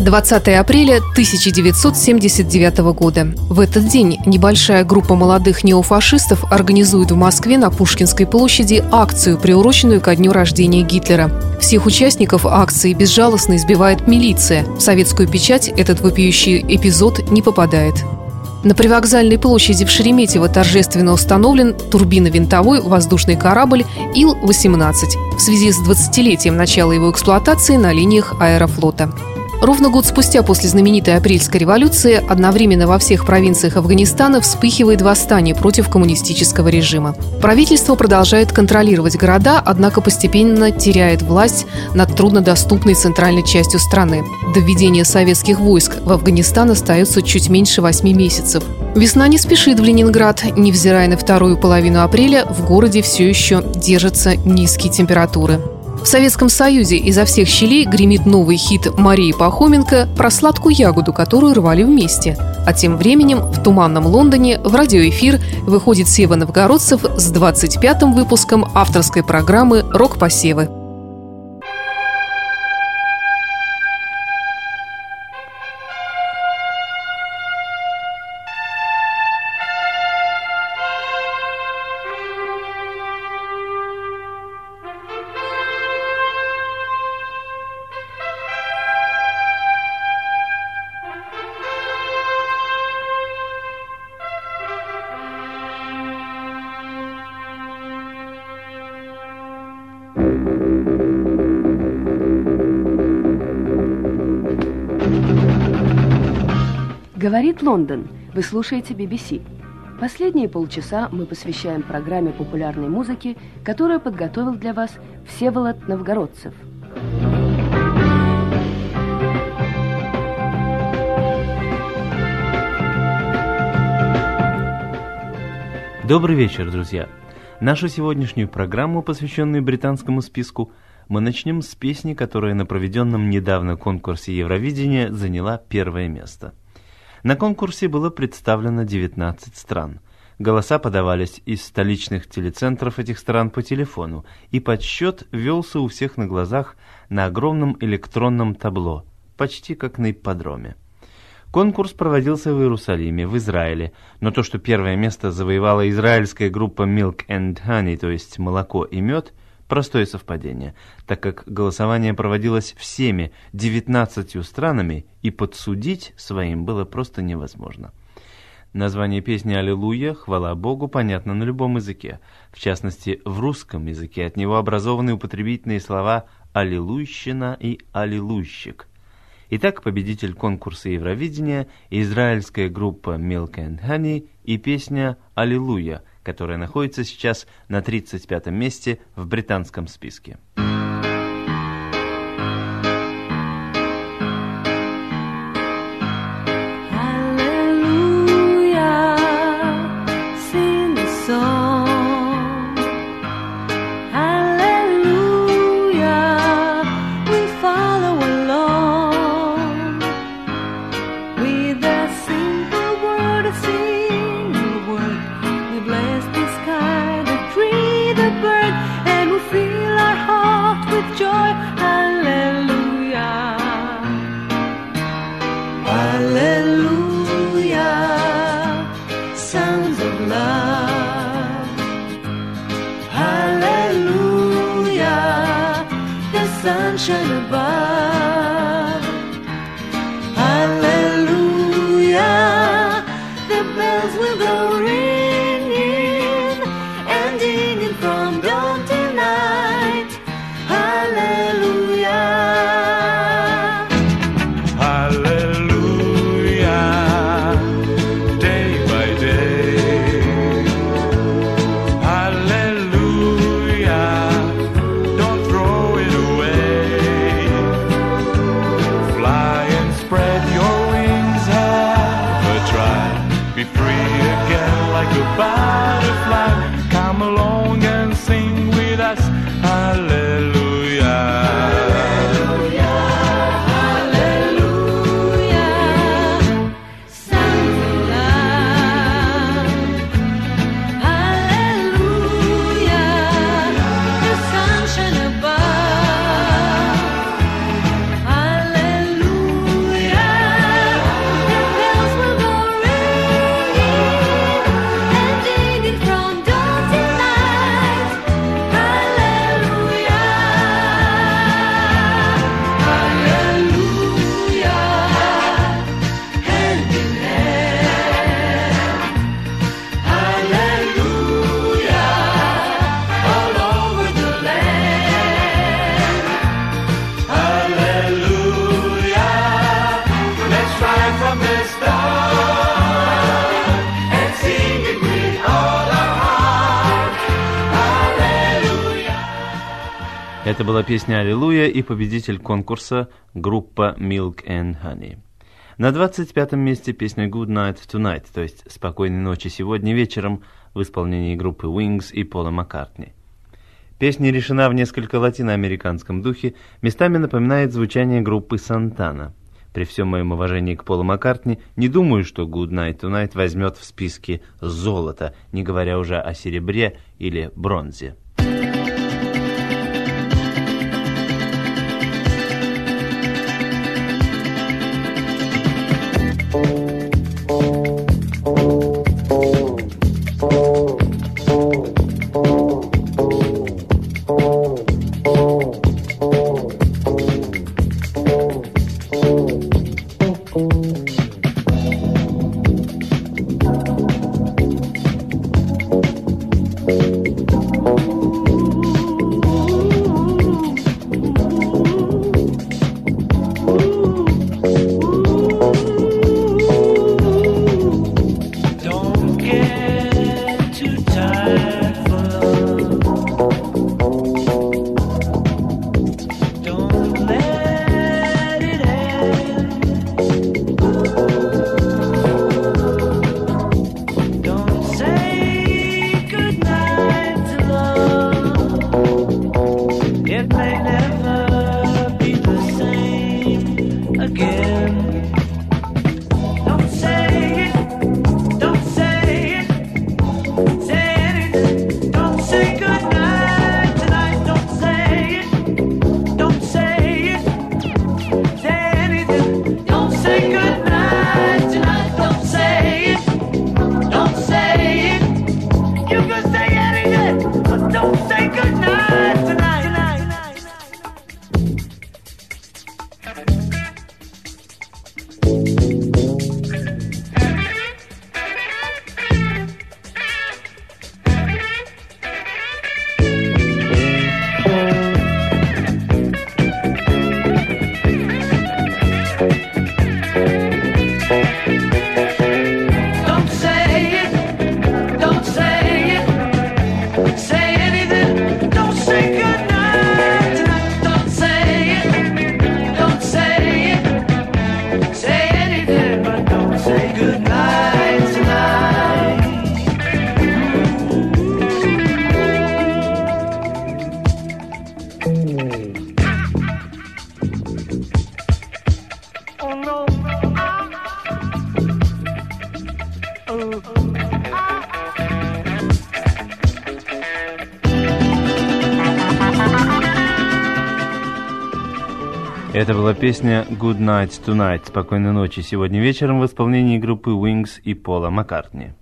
Двадцатое апреля 1979 года. В этот день небольшая группа молодых неофашистов организует в Москве на Пушкинской площади акцию, приуроченную ко дню рождения Гитлера. Всех участников акции безжалостно избивает милиция. В советскую печать этот вопиющий эпизод не попадает. На привокзальной площади в Шереметьево торжественно установлен турбино-винтовой воздушный корабль Ил-18 в связи с 20-летием начала его эксплуатации на линиях аэрофлота. Ровно год спустя после знаменитой апрельской революции одновременно во всех провинциях Афганистана вспыхивает восстание против коммунистического режима. Правительство продолжает контролировать города, однако постепенно теряет власть над труднодоступной центральной частью страны. До введения советских войск в Афганистан остается чуть меньше восьми месяцев. Весна не спешит в Ленинград. Невзирая на вторую половину апреля, в городе все еще держатся низкие температуры. В Советском Союзе изо всех щелей гремит новый хит Марии Пахоменко про сладкую ягоду, которую рвали вместе. А тем временем в туманном Лондоне в радиоэфир выходит Сева Новгородцев с 25-м выпуском авторской программы «Рок-посевы». Лондон. Вы слушаете BBC. Последние полчаса мы посвящаем программе популярной музыки, которую подготовил для вас Всеволод Новгородцев. Добрый вечер, друзья! Нашу сегодняшнюю программу, посвященную британскому списку, мы начнем с песни, которая на проведенном недавно конкурсе Евровидения заняла первое место. На конкурсе было представлено 19 стран. Голоса подавались из столичных телецентров этих стран по телефону, и подсчет велся у всех на глазах на огромном электронном табло, почти как на ипподроме. Конкурс проводился в Иерусалиме, в Израиле, но то, что первое место завоевала израильская группа Milk and Honey, то есть молоко и мед, простое совпадение, так как голосование проводилось всеми 19 странами, и подсудить своим было просто невозможно. Название песни «Аллилуйя», «Хвала Богу» понятно на любом языке. В частности, в русском языке от него образованы употребительные слова «аллилуйщина» и «аллилуйщик». Итак, победитель конкурса Евровидения – израильская группа Milk and Honey и песня «Аллилуйя», которая находится сейчас на 35-м месте в британском списке. Hallelujah. Это была песня «Аллилуйя» и победитель конкурса группа Milk and Honey. На 25 месте песня «Good Night Tonight», то есть «Спокойной ночи сегодня вечером» в исполнении группы Wings и Пола Маккартни. Песня решена в несколько латиноамериканском духе, местами напоминает звучание группы «Сантана». При всем моем уважении к Полу Маккартни, не думаю, что «Good Night Tonight» возьмет в списке золото, не говоря уже о серебре или бронзе. Это была песня «Good Night Tonight» «Спокойной ночи» сегодня вечером в исполнении группы Wings и Пола Маккартни.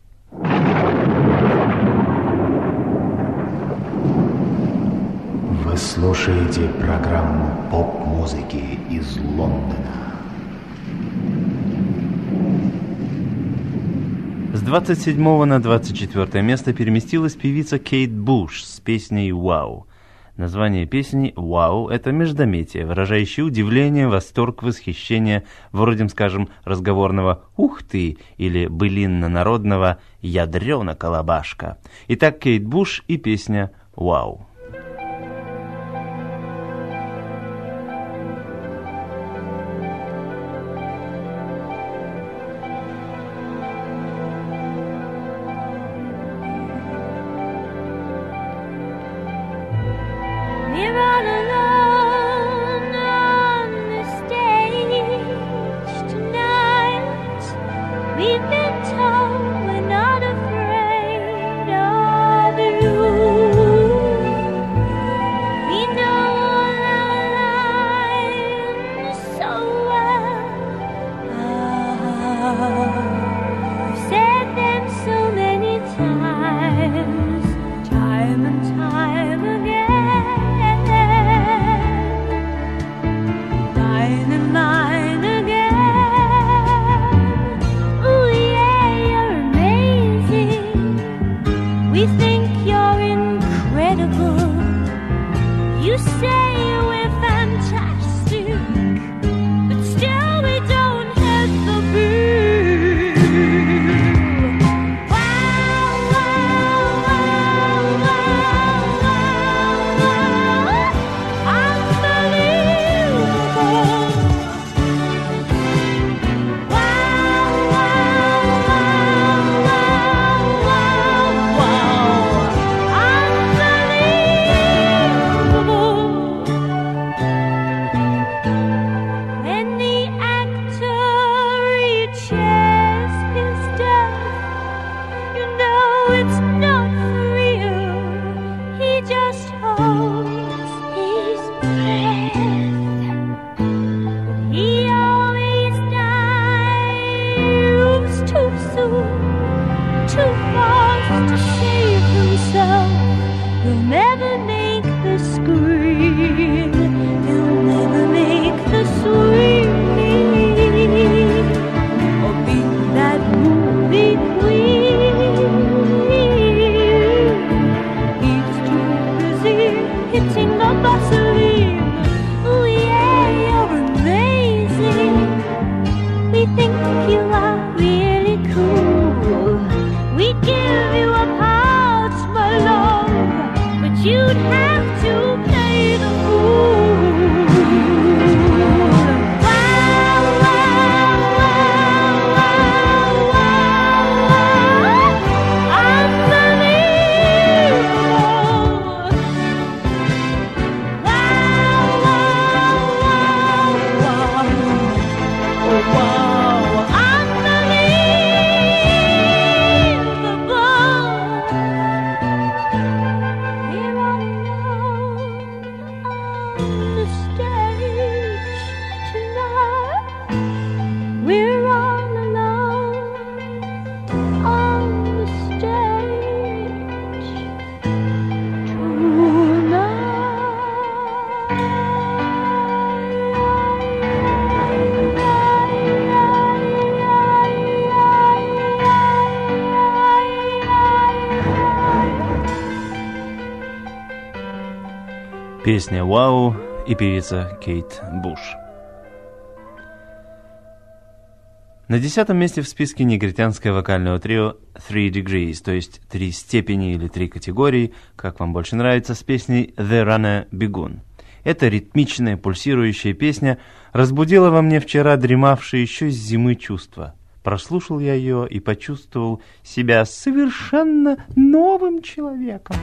Вы слушаете программу поп-музыки из Лондона. С 27 на 24 место переместилась певица Кейт Буш с песней «Вау». Название песни «Вау» — это междометие, выражающее удивление, восторг, восхищение, вроде, скажем, разговорного «Ух ты!» или былинно-народного «Ядрена колобашка». Итак, Кейт Буш и песня «Вау». you'd have to Песня «Вау» и певица Кейт Буш. На десятом месте в списке негритянское вокальное трио Three Degrees, то есть три степени или три категории, как вам больше нравится, с песней The Runner Бегун. Эта ритмичная, пульсирующая песня разбудила во мне вчера дремавшие еще с зимы чувства. Прослушал я ее и почувствовал себя совершенно новым человеком.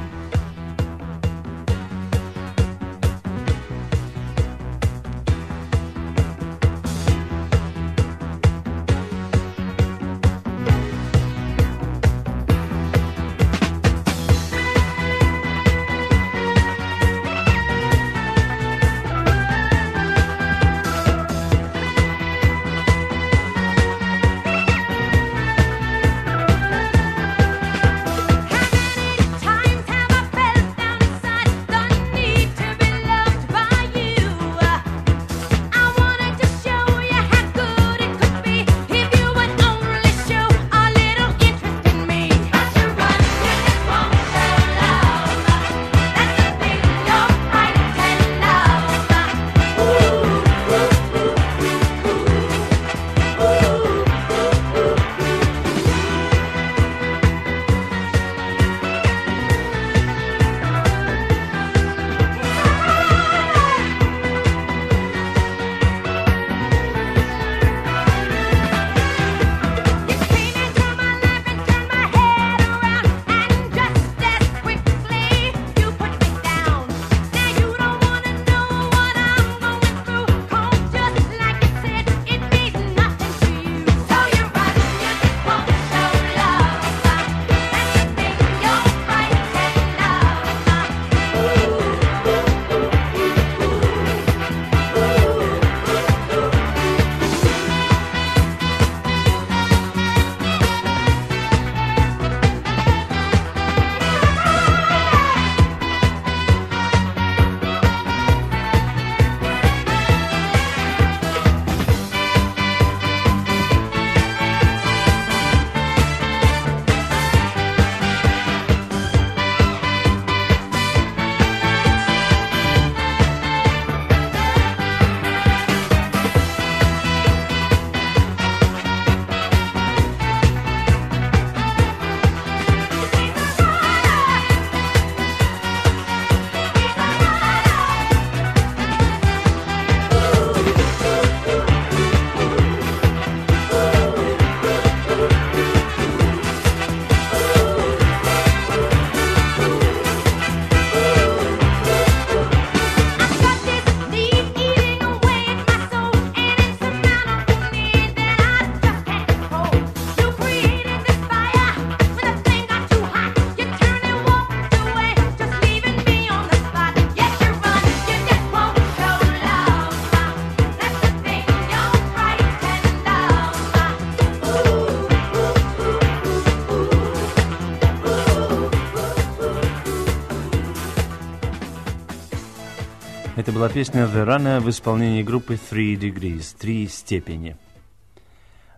Была песня Runner в исполнении группы Three Degrees, три степени.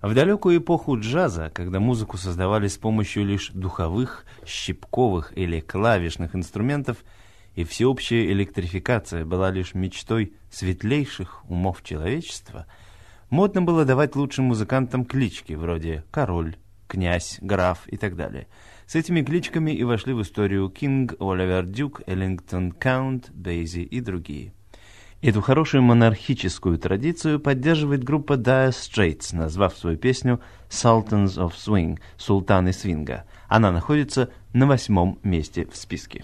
В далекую эпоху джаза, когда музыку создавали с помощью лишь духовых, щипковых или клавишных инструментов, и всеобщая электрификация была лишь мечтой светлейших умов человечества, модно было давать лучшим музыкантам клички вроде «король», «князь», «граф» и так далее. С этими кличками и вошли в историю Кинг, Оливер Дюк, Эллингтон Каунт, Бейзи и другие. Эту хорошую монархическую традицию поддерживает группа Dire Straits, назвав свою песню «Sultans of Swing» — «Султаны свинга». Она находится на восьмом месте в списке. You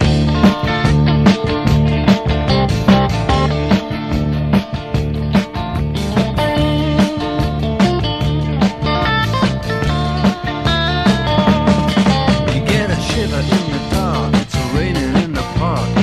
get a shiver in the dark, it's raining in the park.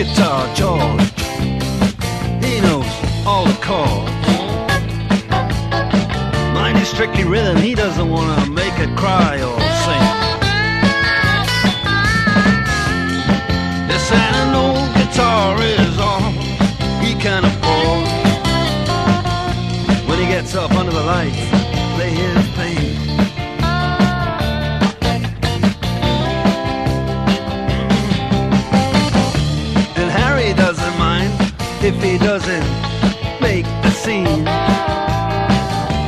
Guitar George. He knows all the chords. Mine is strictly rhythm, he doesn't want to make it cry or sing. This and an old guitar is all he can afford. When he gets up under the lights, play his thing. If he doesn't make the scene.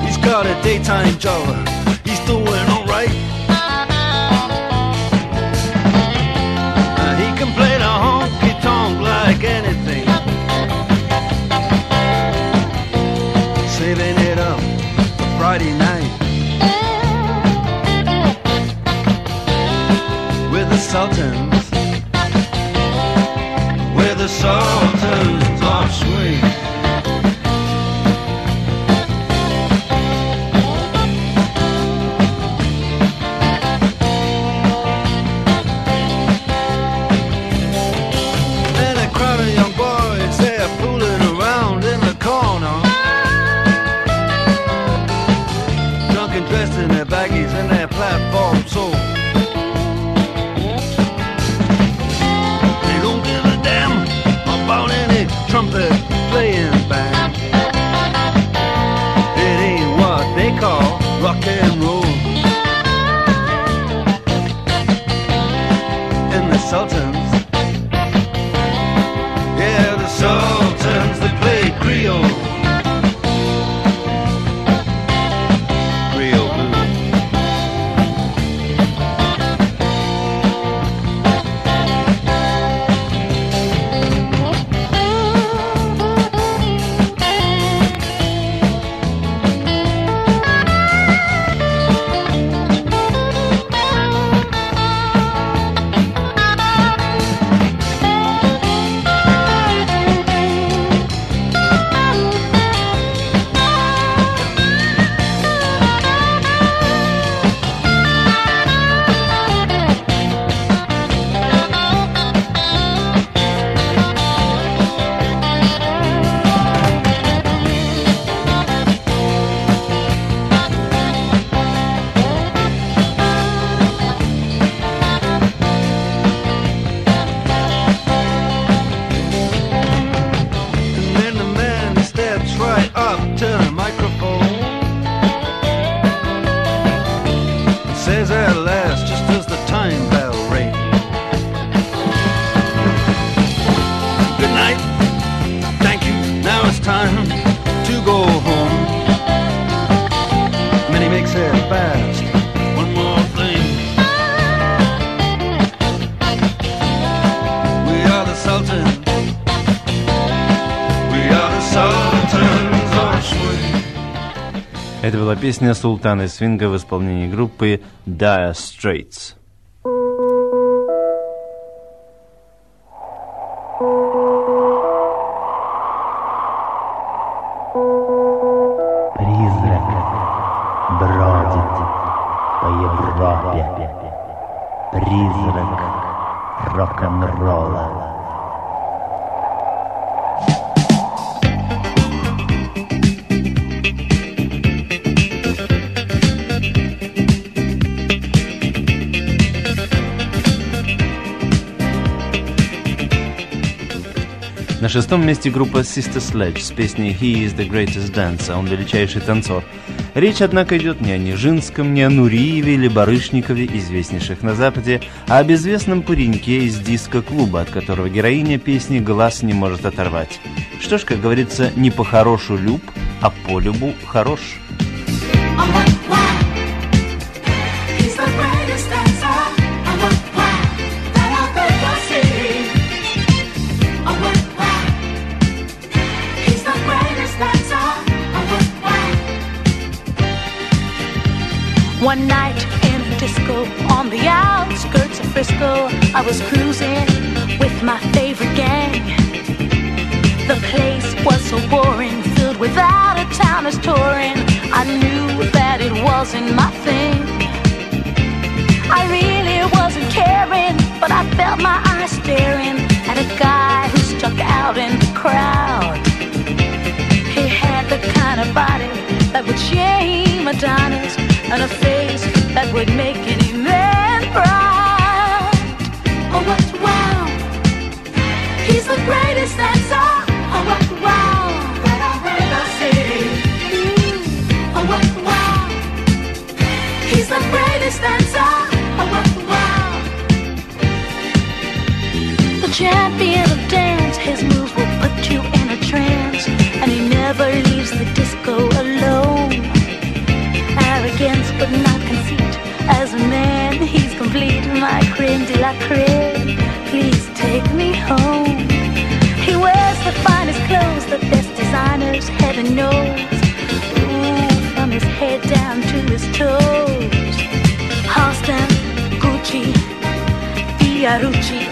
He's got a daytime job, he's doing alright. Uh, he can play the honky tonk like anything. Saving it up for Friday night. With the Sultans. Это была песня Султана Свинга в исполнении группы Dire Straits. Шестом месте группа Sister Sledge с песней «He is the greatest dancer», он величайший танцор. Речь, однако, идет не о Нижинском, не о Нуриеве или Барышникове, известнейших на Западе, а об известном пареньке из диско-клуба, от которого героиня песни глаз не может оторвать. Что ж, как говорится, не по-хорошу люб, а по любу хорош. He's I was cruising with my favorite gang. The place was so boring, filled without a towners touring. I knew that it wasn't my thing. I really wasn't caring, but I felt my eyes staring at a guy who stuck out in the crowd. He had the kind of body that would shame Adonis and a face that would make any man proud. greatest that shows. Halston, Gucci, Fiorucci.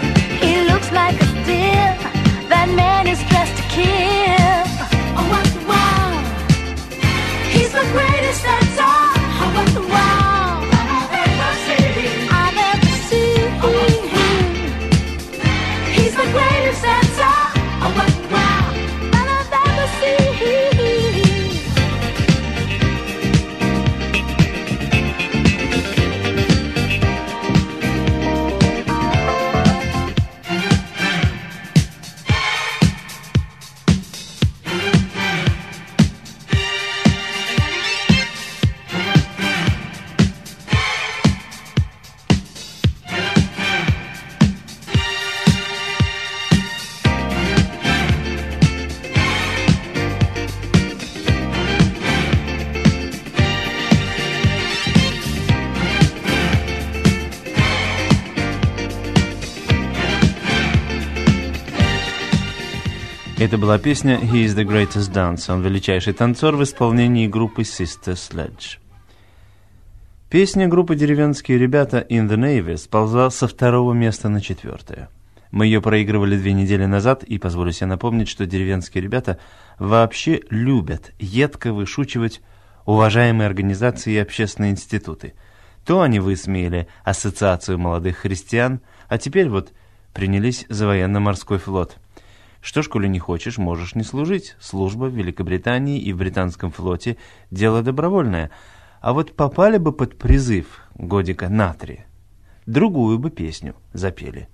Это была песня «He is the greatest dancer» «Он величайший танцор» в исполнении группы Sister Sledge. Песня группы «Деревенские ребята» «In the Navy» сползла со второго места на четвертое. Мы ее проигрывали две недели назад, и позволю себе напомнить, что «Деревенские ребята» вообще любят едко вышучивать уважаемые организации и общественные институты. То они высмеяли Ассоциацию молодых христиан, а теперь вот принялись за военно-морской флот. Что ж, коли не хочешь, можешь не служить. Служба в Великобритании и в британском флоте – дело добровольное. А вот попали бы под призыв годика на три, другую бы песню запели.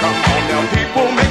Come on now, people.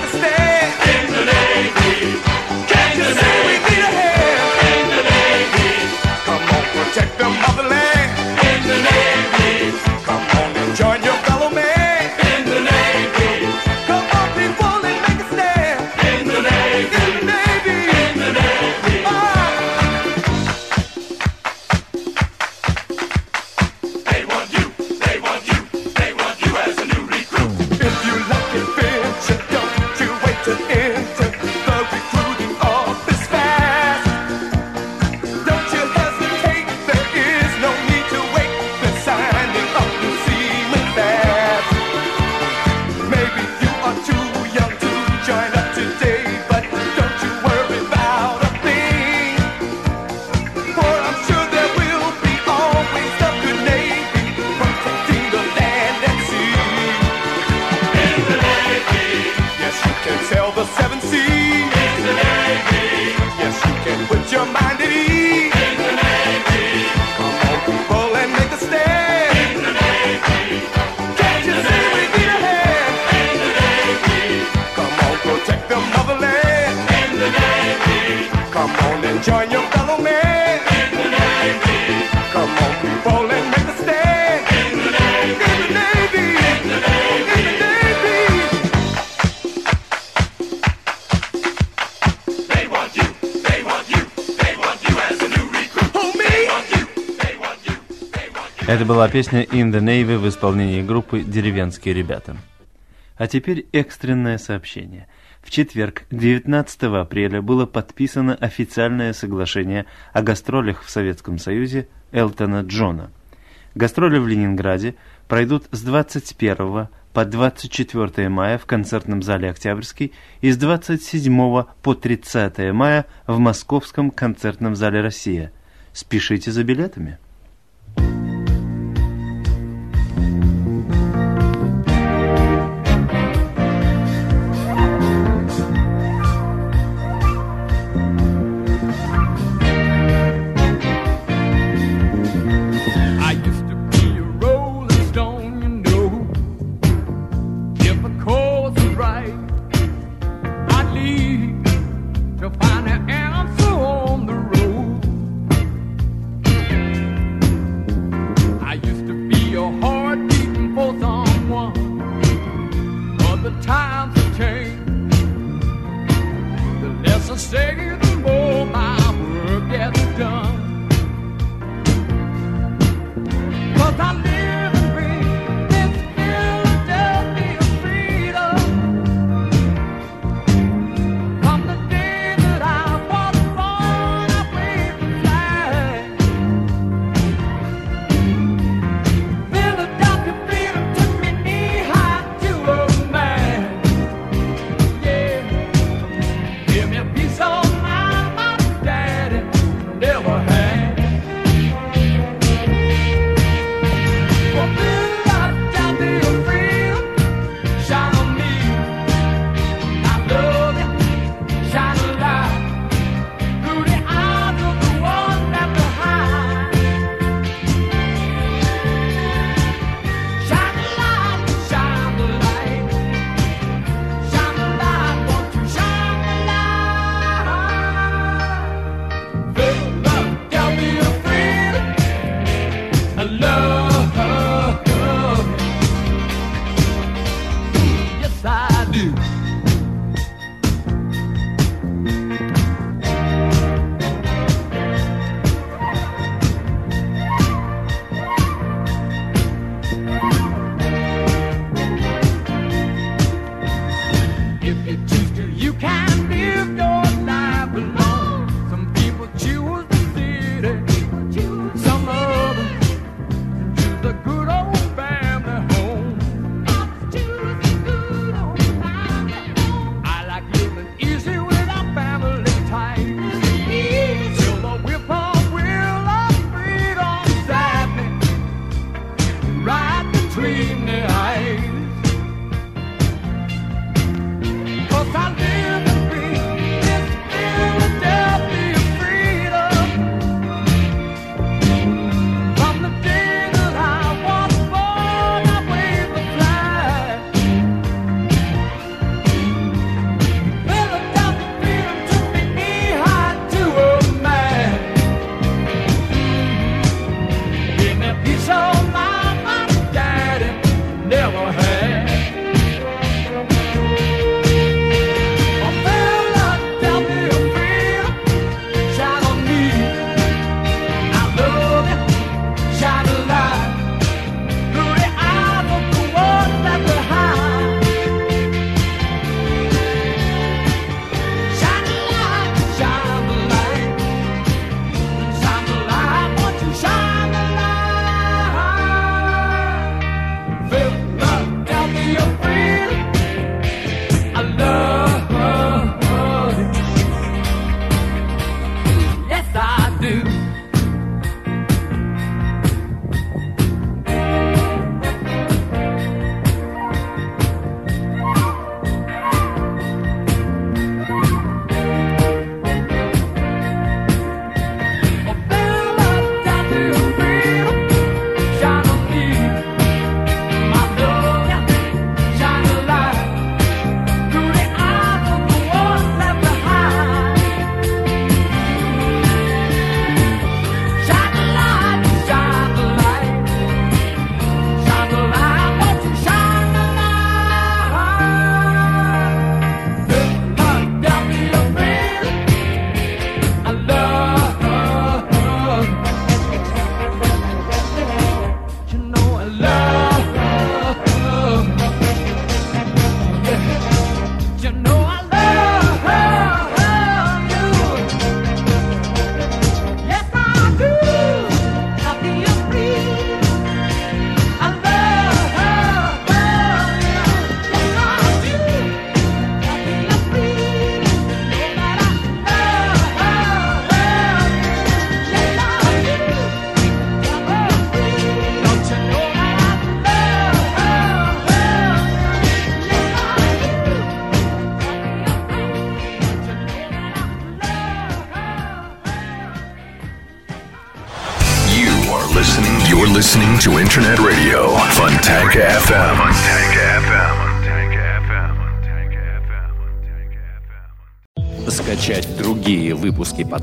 join your fellow man. In the Navy. Come on, people, and make a stand. In the Navy. In the Navy. In the Navy. In the Navy. They want you. They want you. They want you as a new recruit. Oh, me. They want you. They want you. They want you. Это была песня In the Navy в исполнении группы «Деревенские ребята». А теперь экстренное сообщение – в четверг, 19 апреля, было подписано официальное соглашение о гастролях в Советском Союзе Элтона Джона. Гастроли в Ленинграде пройдут с 21 по 24 мая в концертном зале «Октябрьский» и с 27 по 30 мая в Московском концертном зале «Россия». Спешите за билетами!